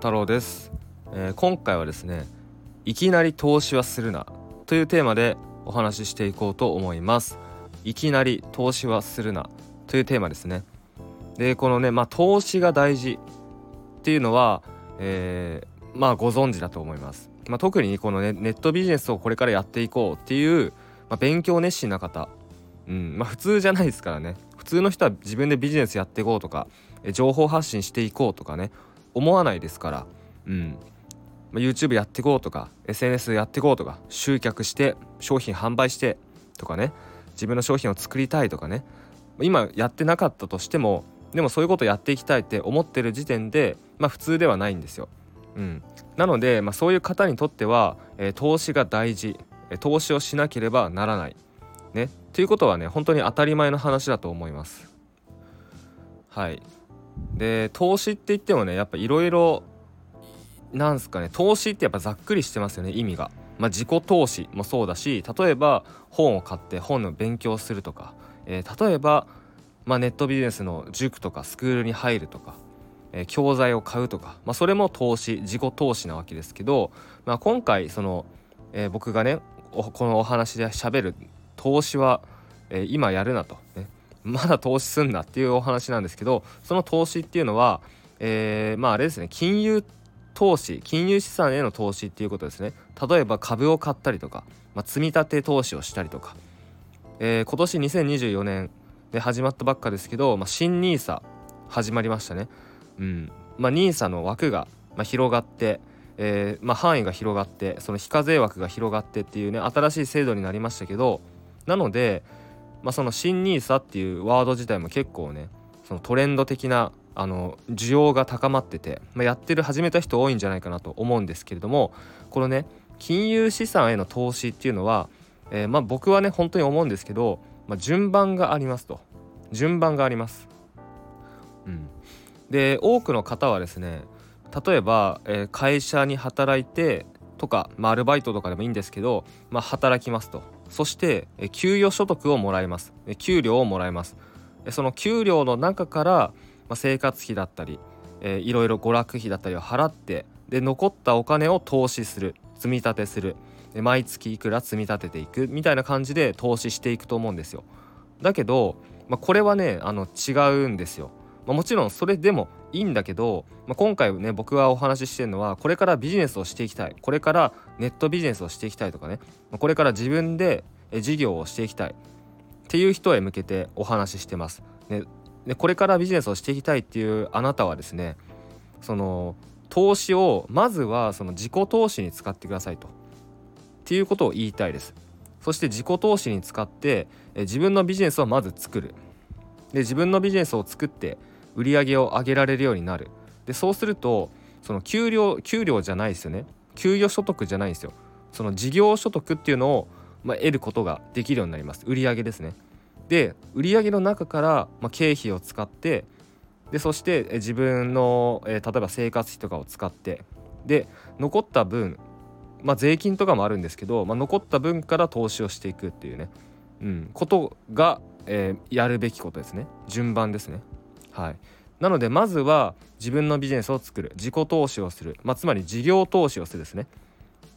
太郎です、えー、今回はですねいきなり投資はするなというテーマでお話ししていこうと思います。いきなり投資はするなというテーマですね。でこのねまあ投資が大事っていうのは、えー、まあご存知だと思います、まあ、特にこのねネットビジネスをこれからやっていこうっていう、まあ、勉強熱心な方。うんまあ普通じゃないですからね。普通の人は自分でビジネスやっていこうとか情報発信していこうとかね。思わないですから、うん。ま、YouTube やっていこうとか SNS やっていこうとか集客して商品販売してとかね。自分の商品を作りたいとかね。今やってなかったとしてもでもそういうことやっていきたいって思ってる時点でまあ普通ではないんですよ。うん、なので、まあ、そういう方にとっては、えー、投資が大事、え、投資をしなければならない。ね、ということはね本当に当たり前の話だと思います。はい。で投資って言ってもねやっぱいろいろなんすかね投資ってやっぱざっくりしてますよね意味が。まあ、自己投資もそうだし例えば本を買って本の勉強するとか、えー、例えば、まあ、ネットビジネスの塾とかスクールに入るとか、えー、教材を買うとか、まあ、それも投資自己投資なわけですけど、まあ、今回その、えー、僕がねこのお話でしゃべる投資は、え今やるなと、ね、まだ投資すんなっていうお話なんですけどその投資っていうのは、えー、まああれですね金融投資金融資産への投資っていうことですね。例えば株を買ったりとか、まあ、積み立て投資をしたりとか、えー、今年2024年で始まったばっかですけど、まあ、新 NISA 始まりましたね。うん。まあ NISA の枠が、まあ、広がってえー、まあ、範囲が広がってその非課税枠が広がってっていうね新しい制度になりましたけどなので、まあ、その新 NISA っていうワード自体も結構ねそのトレンド的なあの需要が高まってて、まあ、やってる始めた人多いんじゃないかなと思うんですけれどもこのね金融資産への投資っていうのは、えー、まあ僕はね本当に思うんですけど、まあ、順番がありますと。順番があります。うん、で多くの方はですね例えば、えー、会社に働いてとか、まあ、アルバイトとかでもいいんですけど、まあ、働きますと。そして給与所得をもらいます。給料をもらいます。その給料の中から、生活費だったり、いろいろ娯楽費だったりを払ってで残ったお金を投資する積み立てする。毎月いくら積み立てていくみたいな感じで投資していくと思うんですよ。だけど、まあ、これはねあの違うんですよ、まあ、もちろんそれでもいいんだけど、まあ、今回ね僕がお話ししてるのはこれからビジネスをしていきたいこれからネットビジネスをしていきたいとかねこれから自分で事業をしていきたいっていう人へ向けてお話ししてます。ね、でこれからビジネスをしていきたいっていうあなたはですねその投資をまずはその自己投資に使ってくださいとっていうことを言いたいです。そして自己投資に使って自分のビジネスをまず作る。で自分のビジネスを作って売り上げを上げられるようになる。でそうするとその給料給料じゃないですよね。給与所得じゃないんですよ。その事業所得っていうのを、まあ、得ることができるようになります。売り上げですね。で売り上げの中から、まあ、経費を使ってでそして自分の、えー、例えば生活費とかを使ってで残った分まあ税金とかもあるんですけど、まあ、残った分から投資をしていくっていうね、うん、ことが、えー、やるべきことですね。順番ですね。はい、なのでまずは自分のビジネスを作る。自己投資をする、まあ、つまり事業投資をするですね、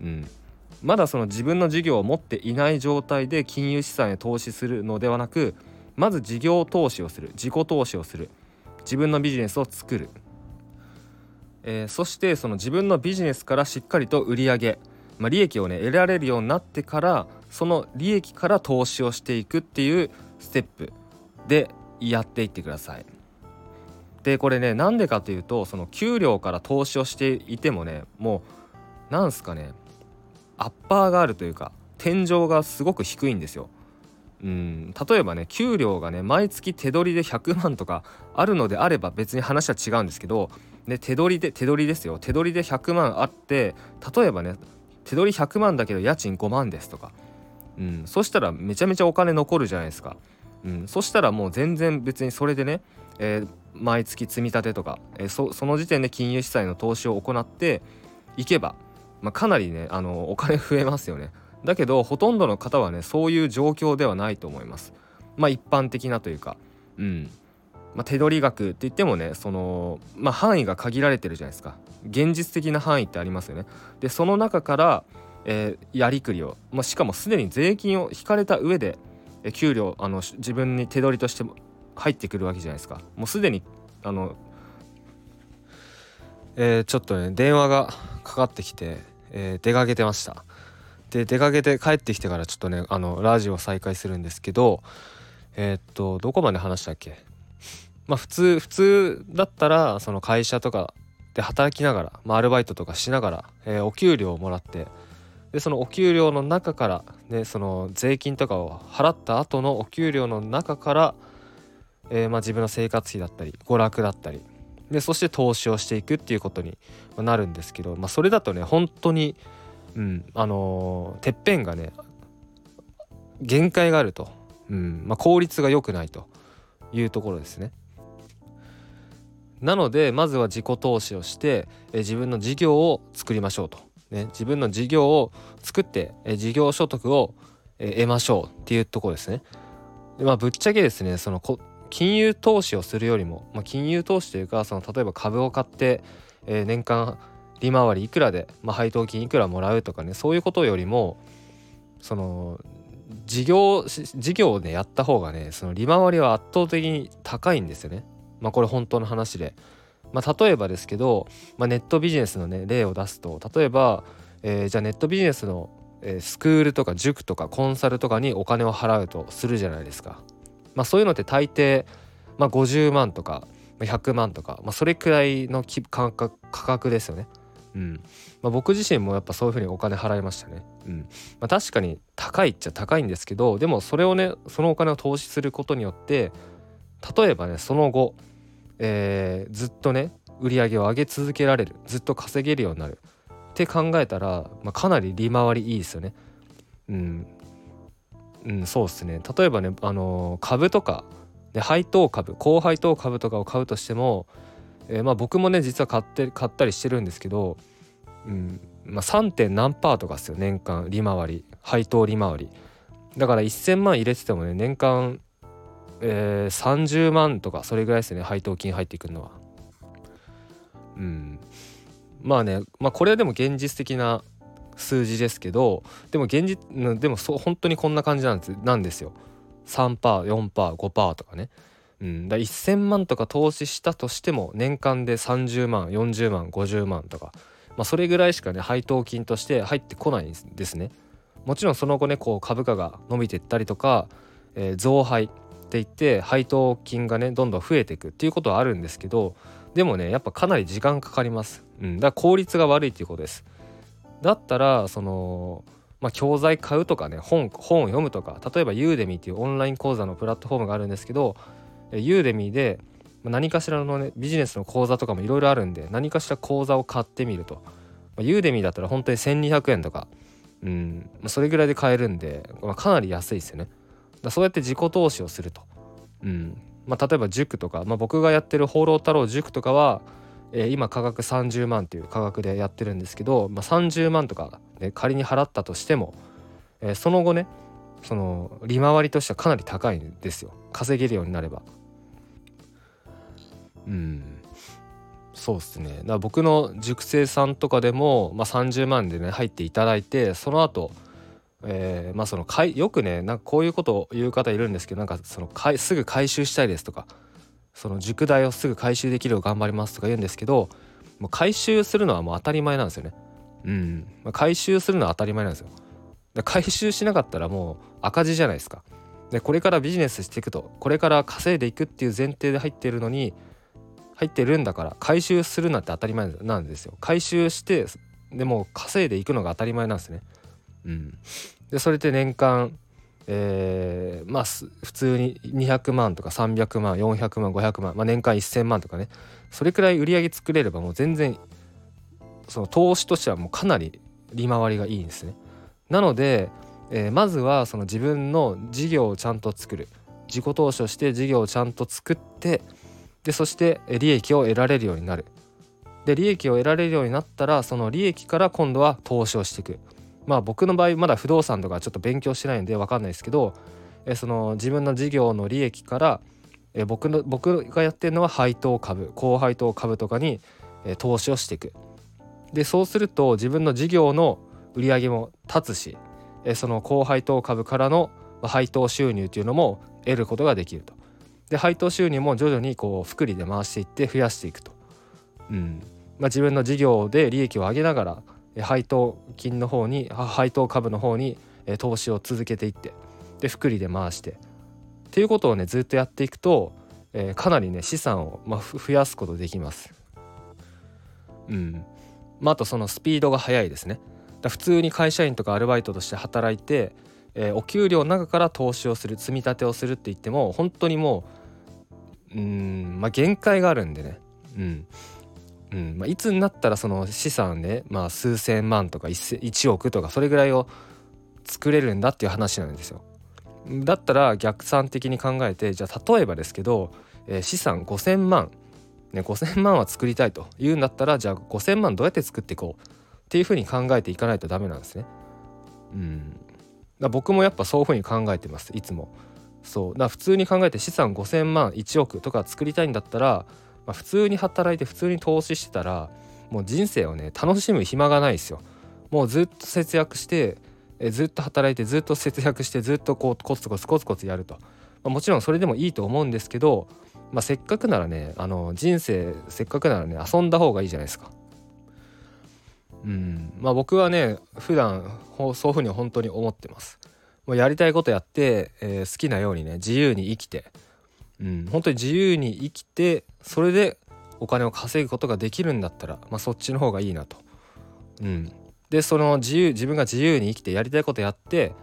うん、まだその自分の事業を持っていない状態で金融資産へ投資するのではなくまず事業投資をする。自己投資をする。自分のビジネスを作る、えー、そしてその自分のビジネスからしっかりと売り上げ、まあ、利益をね得られるようになってからその利益から投資をしていくっていうステップでやっていってください。でこれねなんでかというとその給料から投資をしていてもねもうなんすかねアッパーがあるというか天井がすごく低いんですよ。うん例えばね給料がね毎月手取りで100万とかあるのであれば別に話は違うんですけどで手取りで手取りですよ手取りで100万あって例えばね手取り100万だけど家賃5万ですとか、うん、そしたらめちゃめちゃお金残るじゃないですか。うん、そしたらもう全然別にそれでね、えー、毎月積み立てとか、えー、そその時点で金融資産の投資を行っていけば、まあ、かなりねあのお金増えますよね。だけどほとんどの方はねそういう状況ではないと思います。まあ一般的なというかうん。まあ、手取り額って言ってもねその、まあ、範囲が限られてるじゃないですか。現実的な範囲ってありますよね。でその中から、えー、やりくりを、まあ、しかもすでに税金を引かれた上で、給料あの自分に手取りとして入ってくるわけじゃないですか。もうすでにあの、えー、ちょっとね電話がかかってきて、えー、出かけてました。で出かけて帰ってきてからちょっとねあのラジオ再開するんですけどえー、っとどこまで話したっけ？まあ普通普通だったらその会社とかで働きながら、まあ、アルバイトとかしながら、えー、お給料をもらってでそのお給料の中から、ね、その税金とかを払った後のお給料の中から、えー、まあ自分の生活費だったり娯楽だったりでそして投資をしていくっていうことになるんですけど、まあ、それだとね本当に、うんあのー、てっぺんがね限界があると、うんまあ、効率が良くないというところですね。なのでまずは自己投資をして、え自分の事業を作りましょうと、ね、自分の事業を作って、え事業所得を、え得ましょうっていうところですね。でまあぶっちゃけですねその金融投資をするよりも、まあ、金融投資というかその例えば株を買って、えー、年間利回りいくらで、まあ、配当金いくらもらうとかねそういうことよりもその事業事業をねやった方がねその利回りは圧倒的に高いんですよね。まあこれ本当の話で。まあ、例えばですけど、まあ、ネットビジネスのね例を出すと例えば、えー、じゃあネットビジネスの、えー、スクールとか塾とかコンサルとかにお金を払うとするじゃないですか。まあ、そういうのって大抵、まあ、50万とか100万とか、まあ、それくらいの価格ですよね。うんまあ、僕自身もやっぱそういうふうにお金払いましたね。うんまあ、確かに高いっちゃ高いんですけどでもそれをねそのお金を投資することによって例えばねその後、えー、ずっとね売り上げを上げ続けられるずっと稼げるようになるって考えたら、まあ、かなり利回りいいですよね。うん、うん、そうですね例えばね、あの、株とかで配当株高配当株とかを買うとしても、えー、まあ僕もね実は買って買ったりしてるんですけど、うんまあ、3. 点何パーとかですよ年間利回り配当利回りだから1,000万入れててもね年間、えー、30万とかそれぐらいですね配当金入ってくるのは。うんまあね、まあ、これはでも現実的な数字ですけどでも現実でもそう本当にこんな感じなんですなんですよ。3%4%5% とかね、うん、だ1,000万とか投資したとしても年間で30万40万50万とか、まあ、それぐらいしかね配当金として入ってこないんですね。もちろんその後ねこう株価が伸びていったりとか、えー、増配っていって配当金がねどんどん増えていくっていうことはあるんですけどでもねやっぱかなり時間かかります、うん、だから効率が悪いっていうことです。だったらその、まあ、教材買うとかね本本を読むとか例えばユーデミーっていうオンライン講座のプラットフォームがあるんですけどユーデミーで何かしらのねビジネスの講座とかもいろいろあるんで何かしら講座を買ってみると、ユーデミーだったら本当に1200円とかうんそれぐらいで買えるんで、まあ、かなり安いですよね。だそうやって自己投資をすると。うんまあ、例えば塾とか、まあ、僕がやってる放浪太郎塾とかはえー、今価格30万っていう価格でやってるんですけど、まあ、30万とか、ね、仮に払ったとしても、えー、その後ねその利回りとしてはかなり高いんですよ。稼げるようになれば。うん。そうっすね。だから僕の塾生さんとかでも、まあ、30万でね入っていただいてその後えー、まあそのよくねなんかこういうことを言う方いるんですけどなんかそのかいすぐ回収したいですとかその塾代をすぐ回収できるよう頑張りますとか言うんですけどもう回収するのはもう当たり前なんですよね。うん、ま、回収するのは当たり前なんですよ。で回収しなかったらもう赤字じゃないですか。でこれからビジネスしていくとこれから稼いでいくっていう前提で入ってるのに入ってるんだから回収するなって当たり前なんですよ。回収してでも稼いでいくのが当たり前なんですね。うん、でそれって年間えー、まあ普通に200万とか300万400万500万、まあ、年間1,000万とかねそれくらい売り上げ作れればもう全然その投資としてはもうかなり利回りがいいんですね。なので、えー、まずはその自分の事業をちゃんと作る自己投資をして事業をちゃんと作ってでそして利益を得られるようになる。で利益を得られるようになったらその利益から今度は投資をしていく。まあ僕の場合まだ不動産とかちょっと勉強してないんで分かんないですけど、えその自分の事業の利益から、え、僕の僕がやってるのは配当株高配当株とかに、え、投資をしていく。でそうすると自分の事業の売り上げも立つし、え、その高配当株からの配当収入というのも得ることができると。で配当収入も徐々にこう複利で回していって増やしていくと、うん。まあ、自分の事業で利益を上げながら配当金の方に配当株の方に投資を続けていってで複利で回してっていうことをねずっとやっていくと、えー、かなりね資産を、まあ、増やすことできます。うんまあ、あとそのスピードが速いですね。だ普通に会社員とかアルバイトとして働いて、えー、お給料の中から投資をする積み立てをするって言っても本当にもううんまあ限界があるんでね。うんうんまあ、いつになったらその資産ね、まあ、数千万とか 1, 1億とかそれぐらいを作れるんだっていう話なんですよ。だったら逆算的に考えてじゃあ例えばですけど、えー、資産5,000万、ね、5,000万は作りたいというんだったらじゃあ5,000万どうやって作っていこうっていうふうに考えていかないとダメなんですね。うん、だ僕もやっぱそういうふうに考えてますいつも。そうだ普通に考えて資産5,000万1億とか作りたいんだったら、まあ、普通に働いて普通に投資してたらもう人生をね楽しむ暇がないですよ。もうずっと節約してえずっと働いてずっと節約してずっとこうコツコツコツコツやると、まあ、もちろんそれでもいいと思うんですけど、まあ、せっかくならねあの人生せっかくならね遊んだ方がいいじゃないですか。うんまあ僕はね普段そういうふうに本当に思ってます。もうやりたいことやって、えー、好きなようにね自由に生きて、うん、本当に自由に生きてそれでお金を稼ぐことができるんだったら、まあ、そっちの方がいいなと。うん、でその自由自分が自由に生きてやりたいことやって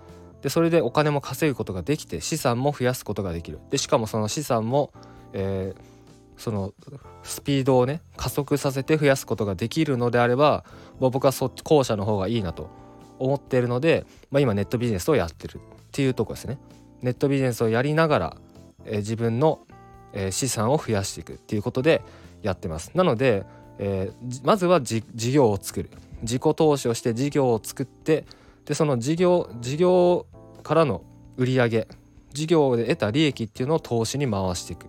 でそれでお金も稼ぐことができて資産も増やすことができるでしかもその資産も、えー、そのスピードをね加速させて増やすことができるのであれば、まあ、僕はそ後者の方がいいなと思っているので、まあ、今ネットビジネスをやってるっていうとこですね。ネットビジネスをやりながら、えー、自分の、えー、資産を増やしていくっていうことでやってます。なので、えー、まずは事業を作る。自己投資をして事業を作ってでその事業事業からの売り上げ事業で得た利益っていうのを投資に回していく。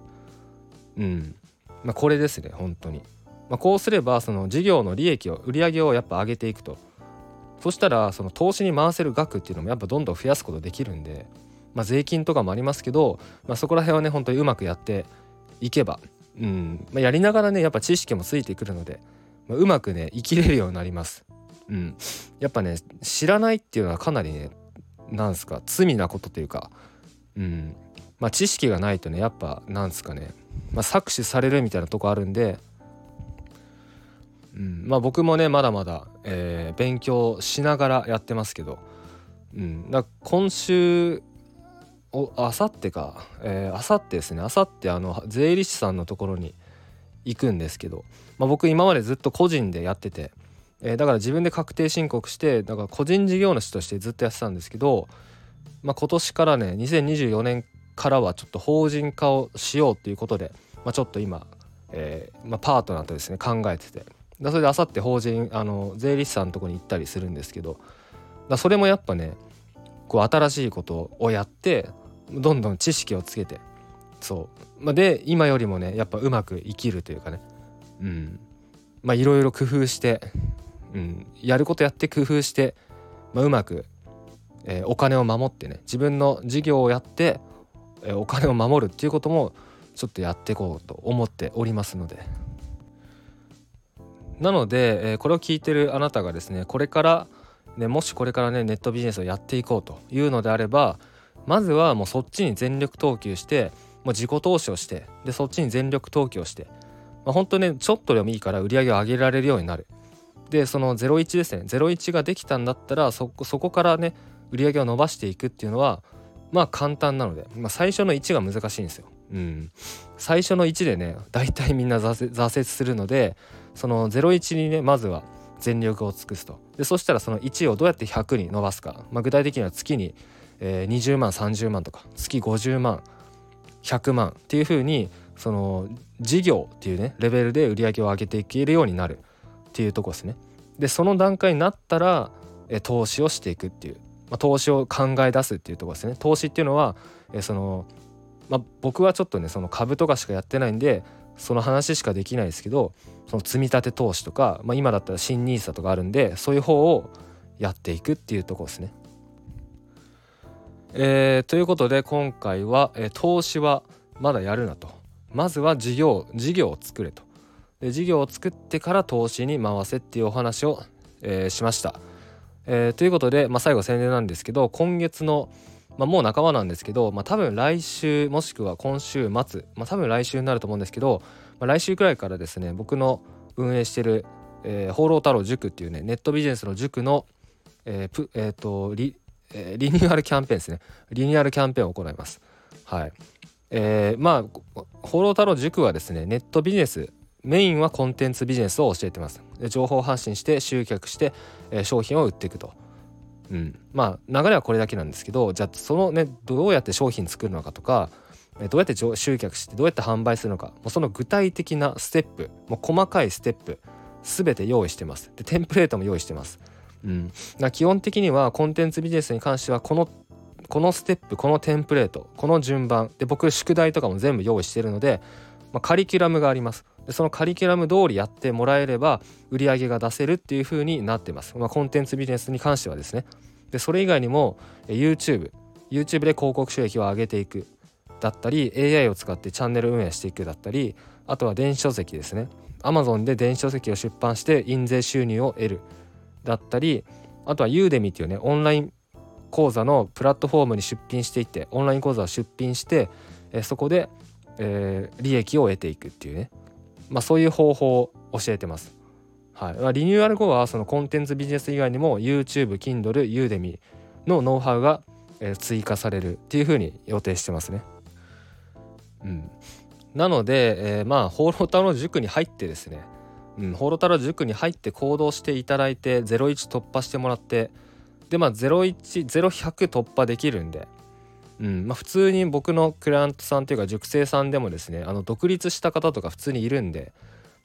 うん。まあこれですね本当に、まあ、こうすればその事業の利益を売り上げをやっぱ上げていくと。そしたらその投資に回せる額っていうのもやっぱどんどん増やすことできるんで。まあ税金とかもありますけど、まあ、そこら辺はね本当にうまくやっていけばうんまあ、やりながらねやっぱ知識もついてくるのでまあ、うまくね生きれるようになります。うん、やっぱね知らないっていうのはかなりねなんすか罪なことというか、うん。まあ、知識がないとねやっぱなんすかね、まあ、搾取されるみたいなとこあるんで、うん。まあ、僕もねまだまだ、えー、勉強しながらやってますけど、うん、だ今週あさってか、えー、あさってですね。あさってあの税理士さんのところに行くんですけど、まあ、僕今までずっと個人でやってて、えー、だから自分で確定申告してだから個人事業主としてずっとやってたんですけど、まあ、今年からね2024年からはちょっと法人化をしようっていうことで、まあ、ちょっと今、えーまあ、パートナーとですね考えてて。だそれであさって法人あの税理士さんのとこに行ったりするんですけど。だそれもやっぱねこう新しいことをやってどんどん知識をつけて。そう、まあ、で今よりもねやっぱうまく生きるというかね。うん。まあいろいろ工夫して、うん、やることやって工夫して、まあ、うまく、えー、お金を守ってね自分の事業をやって、えー、お金を守るっていうこともちょっとやっていこうと思っておりますので。なので、えー、これを聞いてるあなたがですねこれから、ね、もしこれからねネットビジネスをやっていこうというのであればまずはもうそっちに全力投球してもう自己投資をしてでそっちに全力投球をして、まあ、本当ねちょっとでもいいから売り上げを上げられるようになる。でその01ですね。01ができたんだったらそこそこからね売り上げを伸ばしていくっていうのはまあ簡単なので、まあ、最初の1が難しいんですよ。うん、最初の1でね大体みんな挫折するのでその01にねまずは全力を尽くすと。でそしたらその1をどうやって100に伸ばすか、まあ、具体的には月に、えー、20万30万とか月50万100万っていう風にその事業っていうねレベルで売り上げを上げていけるようになるっていうとこですね。でその段階になったらえ投資をしていくっていう、まあ、投資を考え出すっていうとこですね。投資っていうのはえそのまあ、僕はちょっとねその株とかしかやってないんでその話しかできないですけどその積み立て投資とか、まあ、今だったら新 NISA とかあるんでそういう方をやっていくっていうとこですね。えー、ということで今回は、えー、投資はまだやるなとまずは事業事業を作れとで事業を作ってから投資に回せっていうお話を、えー、しました。えー、ということで、まあ、最後宣伝なんですけど今月の、まあ、もう半ばなんですけど、まあ、多分来週もしくは今週末、まあ、多分来週になると思うんですけど、まあ、来週くらいからですね僕の運営してる、えー、放浪太郎塾っていうねネットビジネスの塾の、えープえーとリえー、リニューアルキャンペーンですね。リニューアルキャンペーンを行います。はい。えー、まあ放浪太郎塾はですねネットビジネスメインはコンテンツビジネスを教えてます。情報発信して集客して、えー、商品を売っていくと、うん、まあ流れはこれだけなんですけどじゃあそのねどうやって商品作るのかとかどうやって集客してどうやって販売するのかもうその具体的なステップもう細かいステップ全て用意してます。でテンプレートも用意してます、うん、基本的にはコンテンツビジネスに関してはこのこのステップこのテンプレートこの順番で僕宿題とかも全部用意してるので、まあ、カリキュラムがあります。でそのカリキュラム通りやってもらえれば売り上げが出せるっていう風になってます、まあ、コンテンツビジネスに関してはですね。でそれ以外にも YouTube YouTube で広告収益を上げていくだったり AI を使ってチャンネル運営していくだったりあとは電子書籍ですね。Amazon で電子書籍を出版して印税収入を得る。だったりあとは Udemy っていうねオンライン講座のプラットフォームに出品していってオンライン講座を出品してえそこで、えー、利益を得ていくっていうねまあ、そういう方法を教えてます。はいまあ、リニューアル後はそのコンテンツビジネス以外にも YouTube、Kindle、Udemy のノウハウがえ追加されるっていうふうに予定してますね。うん、なので、えー、まあ放浪太郎塾に入ってですね、うん、放浪太郎塾に入って行動していただいて01突破してもらってでまあ010100突破できるんで。うん。まあ、普通に僕のクライアントさんというか塾生さんでもですねあの独立した方とか普通にいるんで、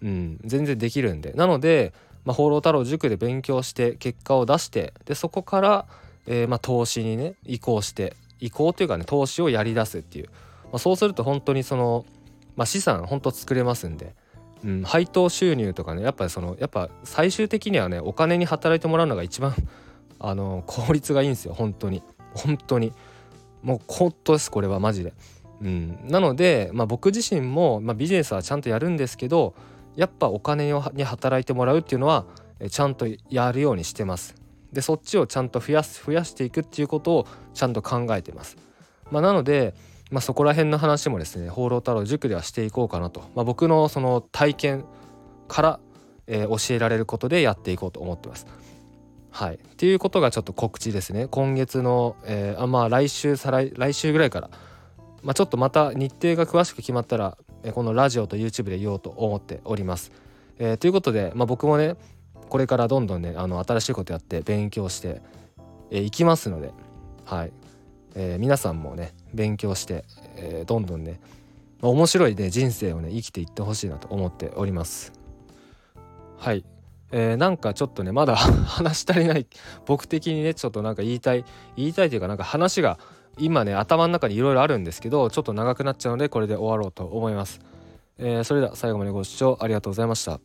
うん、全然できるんで。なので、まあ、放浪太郎塾で勉強して結果を出してでそこから、えー、まあ、投資にね移行して移行というかね投資をやり出すっていう、まあ、そうすると本当にその、まあ、資産本当作れますんで。うん、配当収入とかねやっぱそのやっぱ最終的にはねお金に働いてもらうのが一番 あの効率がいいんですよ本当に本当にもう本当ですこれはマジで。うん、なので、まあ、僕自身も、まあ、ビジネスはちゃんとやるんですけどやっぱお金に働いてもらうっていうのはちゃんとやるようにしてます。でそっちをちゃんと増やす増やしていくっていうことをちゃんと考えてます。まあ、なので、まあ、そこら辺の話もですね「放浪太郎塾」ではしていこうかなと、まあ、僕のその体験から、えー、教えられることでやっていこうと思ってます。はい、っていうことがちょっと告知ですね。今月の、えー、あまあ来週再来来週ぐらいから、まあ、ちょっとまた日程が詳しく決まったら、えー、このラジオと YouTube で言おうと思っております。えー、ということで、まあ、僕もねこれからどんどんねあの新しいことやって勉強してい、えー、きますので、はい。えー、皆さんもね勉強して、えー、どんどんね、まあ、面白いね人生をね生きていってほしいなと思っております。はい。えー、なんかちょっとねまだ 話し足りない僕的にねちょっとなんか言いたい言いたいというかなんか話が今ね頭の中にいろいろあるんですけどちょっと長くなっちゃうのでこれで終わろうと思います、えー、それでは最後までご視聴ありがとうございました